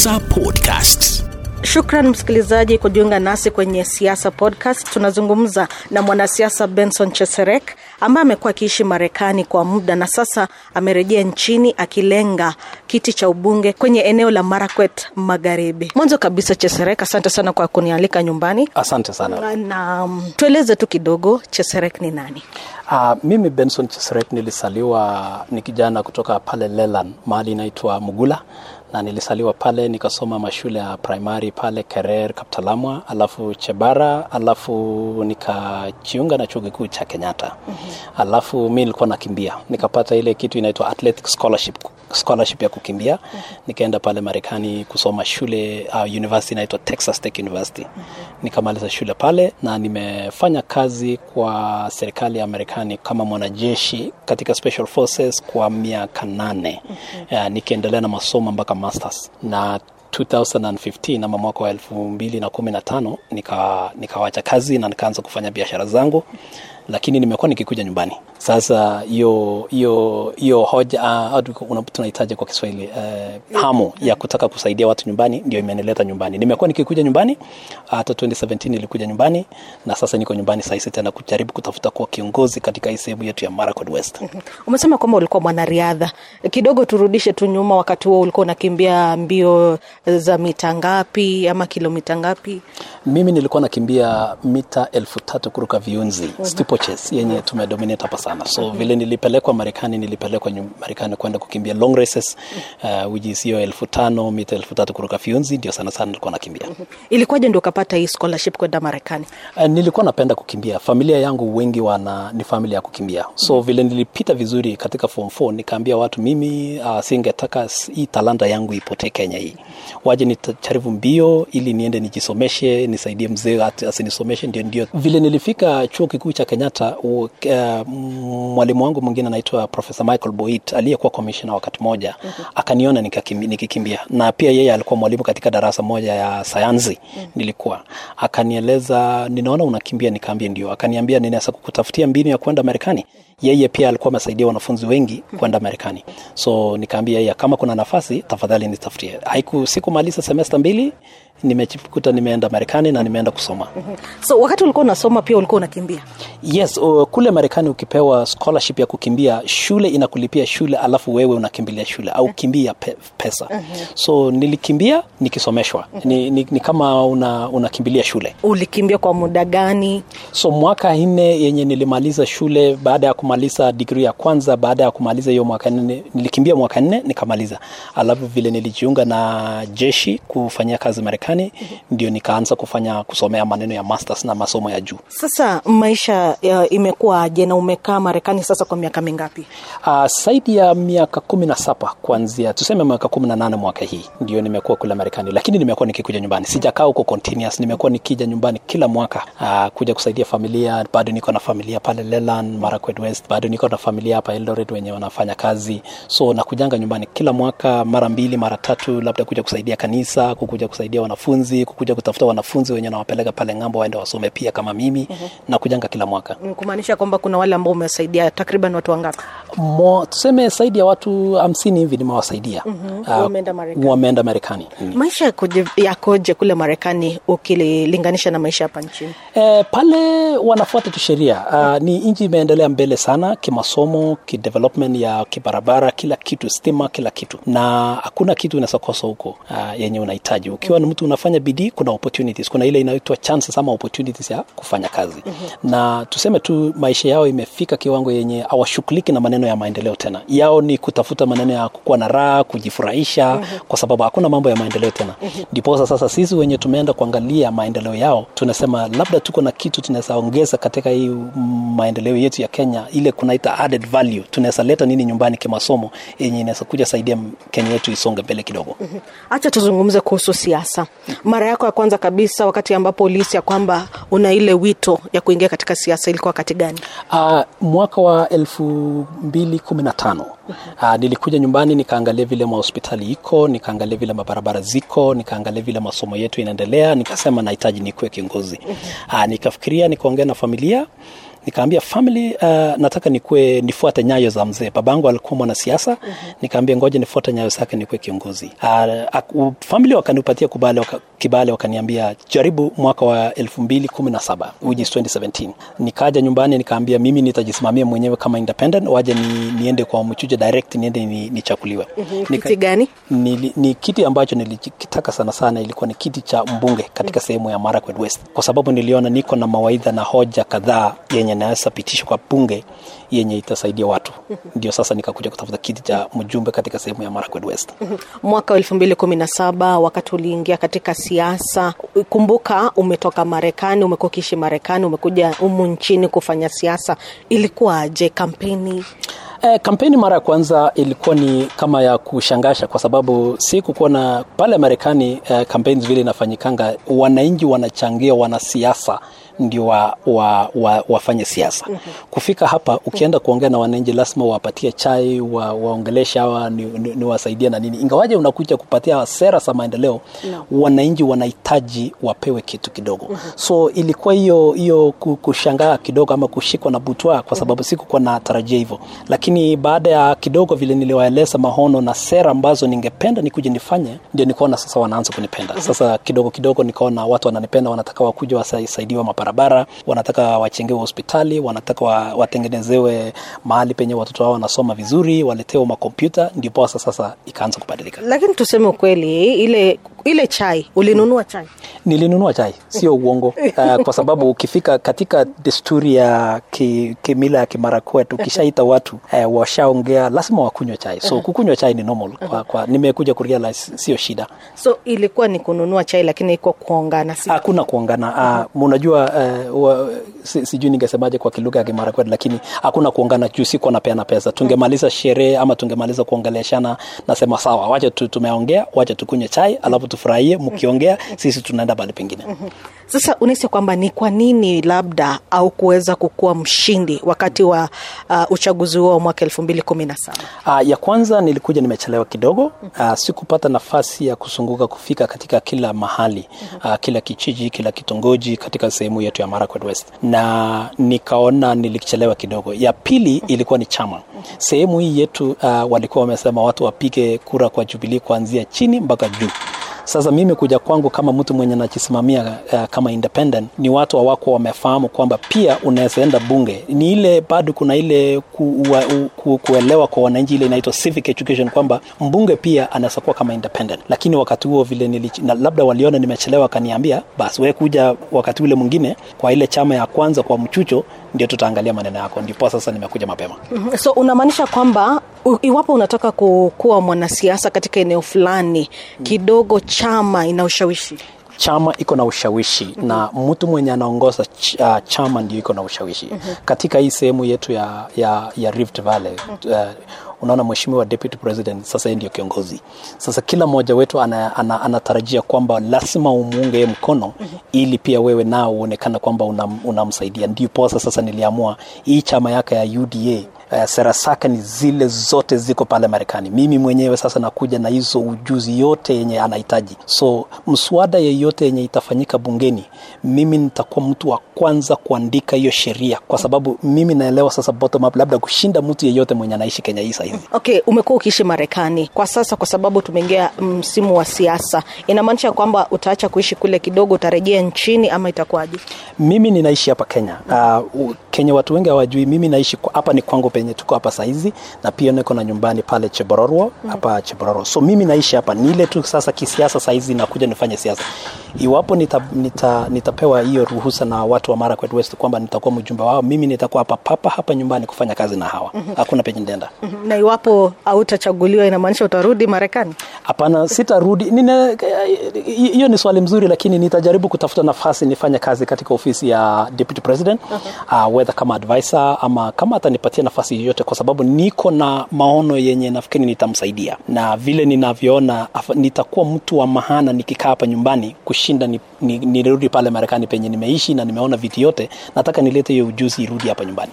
Siasa Podcast. Shukran msikilizaji kujiunga nasi kwenye Siasa Podcast. Tunazungumza na mwanasiasa Benson Cheserek ambaye amekuwa akiishi Marekani kwa muda na sasa amerejea nchini akilenga kiti cha ubunge kwenye eneo la Marakwet Magharibi. Mwanzo kabisa, Cheserek, asante sana kwa kunialika nyumbani Asante sana. na um, tueleze tu kidogo Cheserek ni nani? Uh, mimi Benson Cheseret nilisaliwa ni kijana kutoka pale Lelan, mahali inaitwa Mugula, na nilisaliwa pale nikasoma mashule ya primary pale Kerer, Kaptalamwa, alafu Chebara, alafu nikajiunga na chuo kikuu cha Kenyatta. mm-hmm. Alafu mi nilikuwa nakimbia, nikapata ile kitu inaitwa athletic scholarship, scholarship ya kukimbia. mm-hmm. Nikaenda pale Marekani kusoma shule uh, university inaitwa Texas Tech University. mm-hmm. Nikamaliza shule pale na nimefanya kazi kwa serikali ya Marekani kama mwanajeshi katika special forces kwa miaka nane. mm-hmm. uh, nikiendelea na masomo mpaka masters na 2015 ama mwaka wa elfu mbili na kumi na tano nika nikawacha kazi na nikaanza kufanya biashara zangu, lakini nimekuwa nikikuja nyumbani. Sasa hiyo hiyo hiyo hoja uh, tunahitaji kwa Kiswahili uh, hamu ya kutaka kusaidia watu nyumbani ndio imenileta nyumbani. Nimekuwa nikikuja nyumbani hata 2017 nilikuja nyumbani na sasa niko nyumbani sasa tena kujaribu kutafuta kuwa kiongozi katika hii sehemu yetu ya Marakwet West. Umesema kwamba ulikuwa mwanariadha, kidogo turudishe tu nyuma. Wakati huo ulikuwa unakimbia mbio za mita ngapi ama kilomita ngapi? Mimi nilikuwa nakimbia mita elfu tatu kuruka viunzi steeplechase yenye tumedominate hapa sana so vile nilipelekwa Marekani, nilipelekwa Marekani kwenda kukimbia long races uh, which is hiyo elfu tano mita elfu tatu kuruka viunzi, ndio sana sana nilikuwa nakimbia. Ilikuwaje ndio ukapata hii scholarship kwenda Marekani? Uh, nilikuwa napenda kukimbia. Familia yangu wengi wana ni familia ya kukimbia, so vile nilipita vizuri katika form 4 nikaambia watu mimi uh, singetaka hii talanta yangu ipotee Kenya hii, waje nitacharibu mbio ili niende nijisomeshe, nisaidie mzee asinisomeshe. Ndio ndio vile nilifika chuo kikuu cha Kenyatta. Uh, mwalimu wangu mwingine anaitwa Professor Michael Boit aliyekuwa commissioner wakati moja akaniona nikikimbia, na pia yeye alikuwa mwalimu katika darasa moja ya sayansi nilikuwa akanieleza, ninaona unakimbia. Nikaambia ndio. Akaniambia ninaweza kukutafutia mbinu ya kwenda Marekani. Yeye pia alikuwa amesaidia wanafunzi wengi kwenda Marekani, so nikaambia yeye kama kuna nafasi tafadhali nitafutie. Haiku sikumaliza semester mbili nimejikuta nimeenda Marekani na nimeenda kusoma. So wakati ulikuwa unasoma pia ulikuwa unakimbia? Yes, uh, kule Marekani ukipewa scholarship ya kukimbia, shule inakulipia shule, alafu wewe unakimbilia shule au kimbia pe, pesa. So nilikimbia nikisomeshwa. Ni, ni, ni kama una, unakimbilia shule. Ulikimbia kwa muda gani? So mwaka nne yenye nilimaliza shule, baada ya kumaliza degree ya kwanza, baada ya kumaliza hiyo mwaka nne, nilikimbia mwaka nne nikamaliza. Alafu vile nilijiunga na jeshi kufanyia kazi Marekani, ndio nikaanza kufanya kusomea maneno ya masters na masomo ya juu. Sasa maisha ya, imekuwaje na umekaa Marekani sasa kwa miaka mingapi? Uh, zaidi ya miaka kumi na saba kuanzia tuseme miaka kumi na nane mwaka hii ndio nimekuwa kule Marekani, lakini nimekuwa nikikuja nyumbani, sijakaa huko continuous. Nimekuwa nikija nyumbani kila mwaka uh, kuja kusaidia familia. Bado niko na familia pale Leland, Marakwet West, bado niko na familia hapa Eldoret wenye wanafanya kazi, so nakujanga nyumbani kila mwaka mara mbili mara tatu, labda kuja kusaidia kanisa, kukuja kusaidia wanafunzi, kukuja kutafuta wanafunzi wenye nawapeleka pale ng'ambo waende wasome pia kama mimi nakujanga kila mwaka. Mm, kumaanisha kwamba kuna wale ambao umewasaidia takriban watu wangapi? Mo, tuseme zaidi ya watu hamsini hivi nimewasaidia. mm -hmm. wameenda Marekani. wameenda Marekani. Mm. Maisha yakoje, kule Marekani ukilinganisha na maisha hapa nchini? E, pale wanafuata tu sheria. Uh, ni nchi imeendelea mbele sana kimasomo, kidevelopment ya kibarabara, kila kitu, stima, kila kitu, na hakuna kitu unaweza huko uh, yenye unahitaji. Ukiwa ni mtu unafanya bidii, kuna opportunities, kuna ile inaitwa chances ama opportunities ya kufanya kazi na tuseme tu maisha yao imefika kiwango yenye hawashughuliki na maneno ya maendeleo tena. Yao ni kutafuta maneno ya kukuwa na raha, kujifurahisha, kwa sababu hakuna mambo ya maendeleo tena. Ndiposa sasa sisi wenye tumeenda kuangalia maendeleo yao tunasema labda tuko na kitu tunaweza ongeza katika hii mm, maendeleo yetu ya Kenya, ile kunaita added value. Tunaweza leta nini nyumbani kimasomo yenye inaweza kuja saidia Kenya yetu isonge mbele kidogo. Hacha tuzungumze kuhusu siasa. Mara yako ya kwanza kabisa, wakati ambapo ulihisi ya kwamba una ile wito ya kuingia katika siasa, ilikuwa wakati gani? Uh, mwaka wa elfu mbili kumi na tano uh, nilikuja nyumbani nikaangalia vile mahospitali iko, nikaangalia vile mabarabara ziko, nikaangalia vile masomo yetu inaendelea, nikasema nahitaji nikuwe kiongozi. Uh, nikafikiria, nikaongea na familia nikaambia family uh, nataka nikue nifuate nyayo za mzee. Babangu alikuwa mwanasiasa. Mm-hmm. nikaambia ngoja nifuate nyayo zake nikuwe kiongozi. Uh, uh, family wakanipatia kubali waka, wakaniambia jaribu mwaka wa elfu mbili kumi na saba which is 2017 nikaja nyumbani nikaambia mimi nitajisimamia mwenyewe kama independent. Waje ni, niende kwa mchuja direct niende ni, ni mm-hmm. kiti gani? Ni, ni kiti ambacho nilikitaka sana sana ilikuwa ni kiti cha mbunge katika mm-hmm. sehemu ya Marakwet West. Kwa sababu niliona niko na mawaidha na hoja kadhaa yenye naweza pitishwa kwa bunge yenye itasaidia watu. Mm-hmm. ndio sasa nikakuja kutafuta kiti cha mjumbe katika sehemu ya Marakwet West. Mm-hmm. mwaka wa elfu mbili kumi na saba wakati uliingia katika siasa kumbuka umetoka Marekani umekuwa ukiishi Marekani umekuja humu nchini kufanya siasa. Ilikuwaje kampeni? Eh, kampeni mara ya kwanza ilikuwa ni kama ya kushangasha kwa sababu si kukuwa na pale Marekani eh, kampeni vile inafanyikanga, wananchi wanachangia wanasiasa ndio wa, wa, wa, wafanye siasa. mm-hmm. Kufika hapa ukienda kuongea na wananchi lazima wapatie chai wa, waongeleshe hawa ni, ni, ni wasaidia na nini, ingawaje unakuja kupatia sera za maendeleo no. Wananchi wanahitaji wapewe kitu kidogo. mm-hmm. So ilikuwa hiyo hiyo kushangaa kidogo ama kushikwa na butwa kwa sababu mm-hmm. sikukuwa na tarajia hivyo, lakini baada ya kidogo vile niliwaeleza mahono na sera ambazo ningependa nikuje nifanye, ndio nikaona sasa wanaanza kunipenda. mm-hmm. Sasa kidogo kidogo nikaona watu wananipenda, wanataka wakuja wasaidiwe mapara barabara, wanataka wachengewe hospitali, wanataka watengenezewe mahali penye watoto wao wanasoma vizuri, waletewe makompyuta, ndipo sasa sasa ikaanza kubadilika. Lakini tuseme ukweli, ile ile chai ulinunua chai? Nilinunua chai, sio uongo uh, kwa sababu ukifika katika desturi ya ki, kimila ya Kimarakwet ukishaita watu uh, washaongea lazima wakunywa chai, so kukunywa chai ni normal kwa, kwa nimekuja kurealize sio shida. So ilikuwa ni kununua chai, lakini iko kuongana, si hakuna kuongana. Uh, unajua uh, si, sijui ningesemaje kwa kilugha ya Kimarakwet, lakini hakuna kuongana juu siko napeana pesa. Tungemaliza sherehe ama tungemaliza kuongeleshana, nasema sawa, wacha tu, tumeongea, wacha tukunywe chai alafu tufurahie, mkiongea sisi tunaenda bali pengine. Sasa unahisi kwamba ni kwa nini labda au kuweza kukuwa mshindi wakati wa uh, uchaguzi huo wa mwaka elfu mbili kumi na saba? Uh, ya kwanza nilikuja nimechelewa kidogo. Uh, sikupata nafasi ya kusunguka kufika katika kila mahali uh, kila kijiji, kila kitongoji katika sehemu yetu ya Marakwet West, na nikaona nilichelewa kidogo. Ya pili ilikuwa ni chama. Sehemu hii yetu uh, walikuwa wamesema watu wapige kura kwa Jubilee kuanzia chini mpaka juu. Sasa mimi kuja kwangu kama mtu mwenye najisimamia uh, kama independent, ni watu hawako wamefahamu kwamba pia unaweza enda bunge. Ni ile bado kuna ile ku, wa, ku, kuelewa kwa wananchi, ile inaitwa civic education kwamba mbunge pia anaweza kuwa kama independent. Lakini wakati huo vile nili, na labda waliona nimechelewa, kaniambia basi wewe kuja wakati ule mwingine kwa ile chama ya kwanza kwa mchucho, ndio tutaangalia maneno yako. Ndipo sasa nimekuja mapema. Mm-hmm. So unamaanisha kwamba iwapo unataka kuwa mwanasiasa katika eneo fulani kidogo chama ina ushawishi chama iko na ushawishi mm-hmm. na mtu mwenye anaongoza ch uh, chama ndio iko na ushawishi mm-hmm. katika hii sehemu yetu ya, ya, ya Rift Valley mm-hmm. uh, unaona mheshimiwa deputy president sasa yeye ndio kiongozi sasa kila mmoja wetu anatarajia ana, ana kwamba lazima umuunge mkono mm-hmm. ili pia wewe nao uonekana kwamba unamsaidia una ndiposa sasa niliamua hii chama yake ya UDA Uh, sera zake ni zile zote ziko pale Marekani. Mimi mwenyewe sasa nakuja na hizo ujuzi yote yenye anahitaji, so mswada yeyote yenye itafanyika bungeni, mimi nitakuwa mtu wa kwanza kuandika hiyo sheria, kwa sababu mimi naelewa sasa bottom up, labda kushinda mtu yeyote mwenye anaishi Kenya hii sahizi. Okay, umekuwa ukiishi Marekani kwa sasa, kwa sababu tumeingia msimu wa siasa, inamaanisha kwamba utaacha kuishi kule kidogo, utarejea nchini ama itakuwaje? Mimi ninaishi hapa Kenya. Uh, Kenya watu wengi hawajui, mimi naishi hapa, ni kwangu penye tuko hapa saizi, na pia niko na nyumbani pale Chebororwo hapa mm. Chebororwo, so mimi naishi hapa. Ni ile tu sasa kisiasa saizi nakuja nifanye siasa. Iwapo nita, nita, nitapewa hiyo ruhusa na watu wa Marakwet West kwamba nitakuwa mjumbe wao, mimi nitakuwa hapa papa hapa nyumbani kufanya kazi na hawa mm-hmm. hakuna penye nitaenda mm-hmm. na iwapo hautachaguliwa inamaanisha utarudi Marekani? Hapana, sitarudi. Hiyo ni swali mzuri, lakini nitajaribu kutafuta nafasi nifanye kazi katika ofisi ya deputy president uh, whether kama advisor ama kama atanipatia nafasi yoyote, kwa sababu niko na maono yenye nafikiri nitamsaidia, na vile ninavyoona nitakuwa mtu wa mahana nikikaa hapa nyumbani kushinda ni, nirudi pale Marekani penye nimeishi na nimeona vitu yote, nataka nilete hiyo ujuzi irudi hapa nyumbani.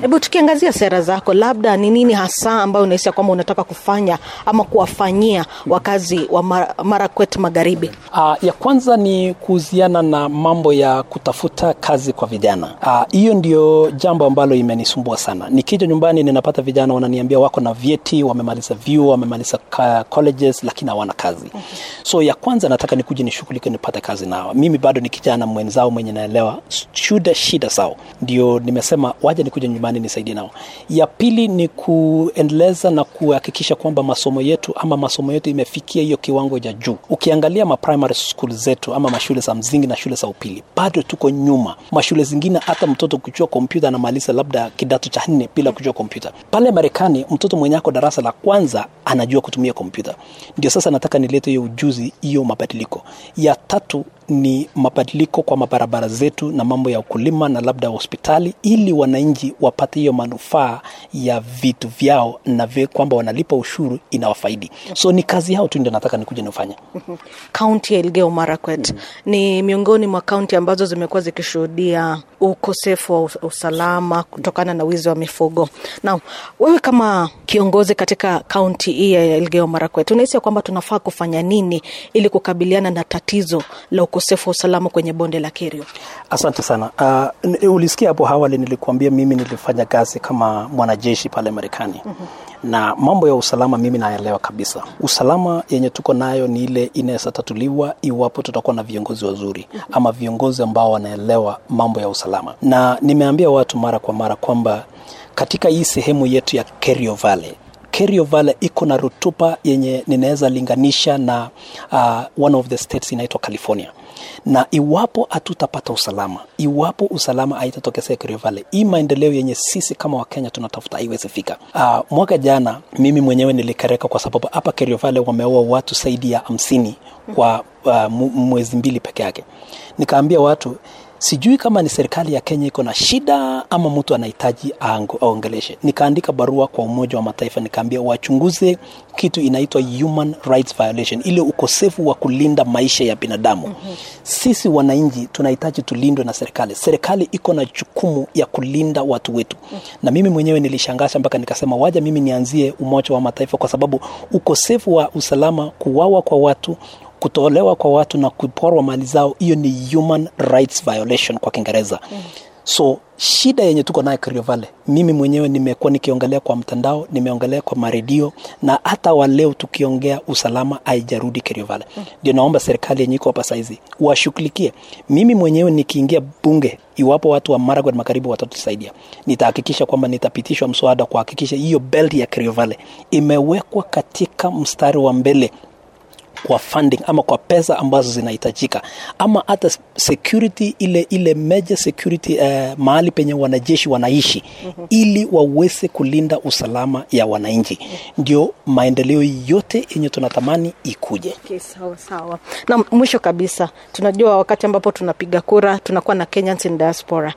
Hebu tukiangazia sera zako, labda ni nini hasa ambayo unahisi kwamba unataka kufanya ama kuwafanyia wakazi wa Mar- Marakwet Magharibi? Uh, ya kwanza ni kuhusiana na mambo ya kutafuta kazi kwa vijana. Ah, Hiyo uh, ndio jambo ambalo imenisumbua sana. Nikija nyumbani ninapata vijana wananiambia wako na vyeti, wamemaliza vyuo, wamemaliza colleges lakini hawana kazi. So ya kwanza nataka nikuje nishughulike nipate kazi nao. Mimi bado ni kijana mwenzao mwenye naelewa shida shida zao, ndio nimesema waje nikuje nyumbani nisaidie nao. Ya pili ni kuendeleza na kuhakikisha kwamba masomo yetu ama masomo yetu imefikia hiyo kiwango cha juu. Ukiangalia ma primary school zetu ama mashule za msingi na shule za upili bado tuko nyuma. Mashule zingine hata mtoto kuchua kompyuta anamaliza labda kidato cha nne bila kujua kompyuta. Pale Marekani mtoto mwenye ako darasa la kwanza anajua kutumia kompyuta. Ndio sasa nataka nilete hiyo ujuzi, hiyo mabadiliko. Ya tatu ni mabadiliko kwa mabarabara zetu na mambo ya ukulima na labda hospitali, ili wananchi wapate hiyo manufaa ya vitu vyao na vi, kwamba wanalipa ushuru inawafaidi. So ni kazi yao tu ndio nataka nikuja nifanye. Kaunti ya Elgeyo Marakwet ni miongoni mwa kaunti ambazo zimekuwa zikishuhudia ukosefu wa usalama kutokana na wizi wa mifugo. Na wewe kama kiongozi katika kaunti hii ya Elgeyo Marakwet, unahisi kwamba tunafaa kufanya nini ili kukabiliana na tatizo la ukosefu wa usalama kwenye bonde la Kerio? Asante sana. Uh, ulisikia hapo awali nilikuambia mimi nilifanya kazi kama mwanajeshi pale Marekani. mm-hmm. na mambo ya usalama mimi naelewa kabisa. Usalama yenye tuko nayo ni ile inaweza tatuliwa iwapo tutakuwa na viongozi wazuri mm-hmm. ama viongozi ambao wanaelewa mambo ya usalama, na nimeambia watu mara kwa mara kwamba katika hii sehemu yetu ya Kerio Valley Kerio Valley iko na rutuba yenye ninaweza linganisha na uh, one of the states inaitwa California na iwapo hatutapata usalama, iwapo usalama haitatokezea Kerio Valley, hii maendeleo yenye sisi kama Wakenya tunatafuta haiwezi fika. Uh, mwaka jana mimi mwenyewe nilikereka kwa sababu hapa Kerio Valley wameua watu zaidi ya hamsini kwa uh, mwezi mbili peke yake. Nikaambia watu sijui kama ni serikali ya Kenya iko na shida ama mtu anahitaji aongeleshe. Nikaandika barua kwa Umoja wa Mataifa nikaambia wachunguze kitu inaitwa human rights violation, ile ukosefu wa kulinda maisha ya binadamu. mm-hmm. Sisi wananchi tunahitaji tulindwe na serikali. Serikali iko na jukumu ya kulinda watu wetu. mm-hmm. Na mimi mwenyewe nilishangasha mpaka nikasema waja mimi nianzie Umoja wa Mataifa kwa sababu ukosefu wa usalama, kuwawa kwa watu kutolewa kwa watu na kuporwa mali zao, hiyo ni human rights violation kwa Kiingereza. mm. So shida yenye tuko nayo Kerio Valley, mimi mwenyewe nimekuwa nikiongelea kwa mtandao, nimeongelea kwa maredio na hata waleo tukiongea usalama haijarudi Kerio Valley. Ndio naomba serikali yenye iko hapa saizi washughulikie. Mimi mwenyewe nikiingia bunge, iwapo watu wa Marakwet Magharibi watatusaidia, nitahakikisha kwamba nitapitishwa mswada kuhakikisha hiyo belt ya Kerio Valley imewekwa katika mstari wa mbele kwa funding ama kwa pesa ambazo zinahitajika ama hata security ile ile major security uh, mahali penye wanajeshi wanaishi mm-hmm. ili waweze kulinda usalama ya wananchi ndio maendeleo yote yenye tunatamani ikuje Okay, sawa sawa. Na mwisho kabisa, tunajua wakati ambapo tunapiga kura tunakuwa na Kenyans in diaspora.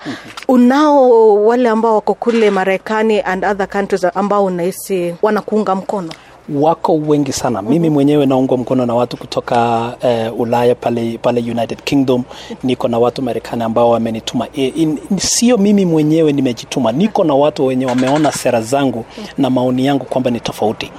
Unao wale ambao wako kule Marekani and other countries ambao unahisi wanakuunga mkono? Wako wengi sana. Mimi mwenyewe naungwa mkono na watu kutoka uh, ulaya pale, pale united kingdom. Niko na watu marekani ambao wamenituma. E, in, sio mimi mwenyewe nimejituma. Niko na watu wenye wameona sera zangu na maoni yangu kwamba ni tofauti.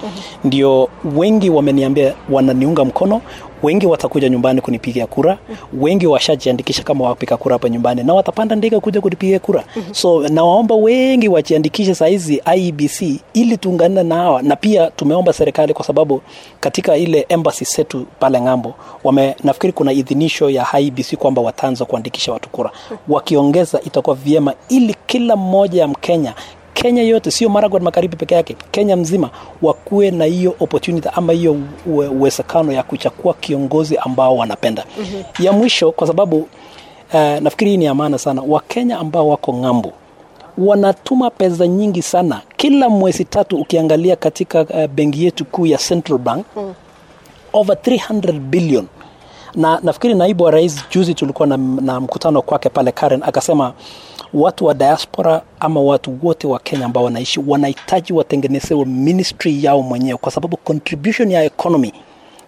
Ndio wengi wameniambia wananiunga mkono wengi watakuja nyumbani kunipigia kura. Wengi washajiandikisha kama wapiga kura hapa nyumbani na watapanda ndege kuja kunipigia kura. So nawaomba wengi wajiandikishe sahizi IEBC ili tuungane na hawa. Na pia tumeomba serikali kwa sababu katika ile embassy zetu pale ng'ambo wame nafikiri kuna idhinisho ya IEBC kwamba wataanza kuandikisha watu kura. Wakiongeza itakuwa vyema ili kila mmoja ya mkenya Kenya yote sio Marakwet Magharibi peke yake, Kenya mzima wakuwe na hiyo opportunity ama hiyo uwezekano ya kuchakua kiongozi ambao wanapenda. mm-hmm. Ya mwisho kwa sababu uh, nafikiri hii ni ya maana sana, Wakenya ambao wako ng'ambo wanatuma pesa nyingi sana kila mwezi tatu. Ukiangalia katika uh, benki yetu kuu ya Central Bank mm. over 300 billion na nafikiri naibu wa rais juzi tulikuwa na, na mkutano kwake pale Karen akasema watu wa diaspora ama watu wote wa Kenya ambao wanaishi wanahitaji watengenezewe ministry yao mwenyewe, kwa sababu contribution ya economy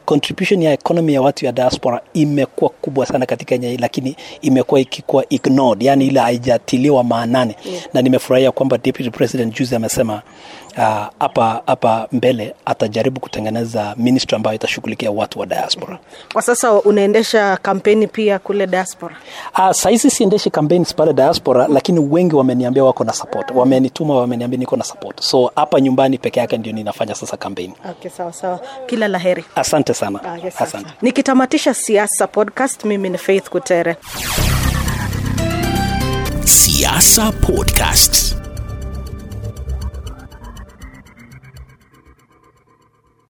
contribution ya economy ya watu ya diaspora imekuwa kubwa sana katika Kenya hii, lakini imekuwa ikikuwa ignored, yani ile haijatiliwa maanani Yeah. na nimefurahia kwamba deputy president juzi amesema hapa uh, hapa mbele atajaribu kutengeneza ministry ambayo itashughulikia watu wa diaspora. Kwa sasa unaendesha kampeni pia kule diaspora. Uh, sahizi siendeshi kampeni pale diaspora, lakini wengi wameniambia wako na support, wamenituma wameniambia niko na support, so hapa nyumbani peke yake ndio ninafanya sasa kampeni. Okay, sawa sawa, kila la heri. Asante sana, Ah, yes, asante. Nikitamatisha siasa podcast, mimi ni Faith Kutere. Siasa Podcast.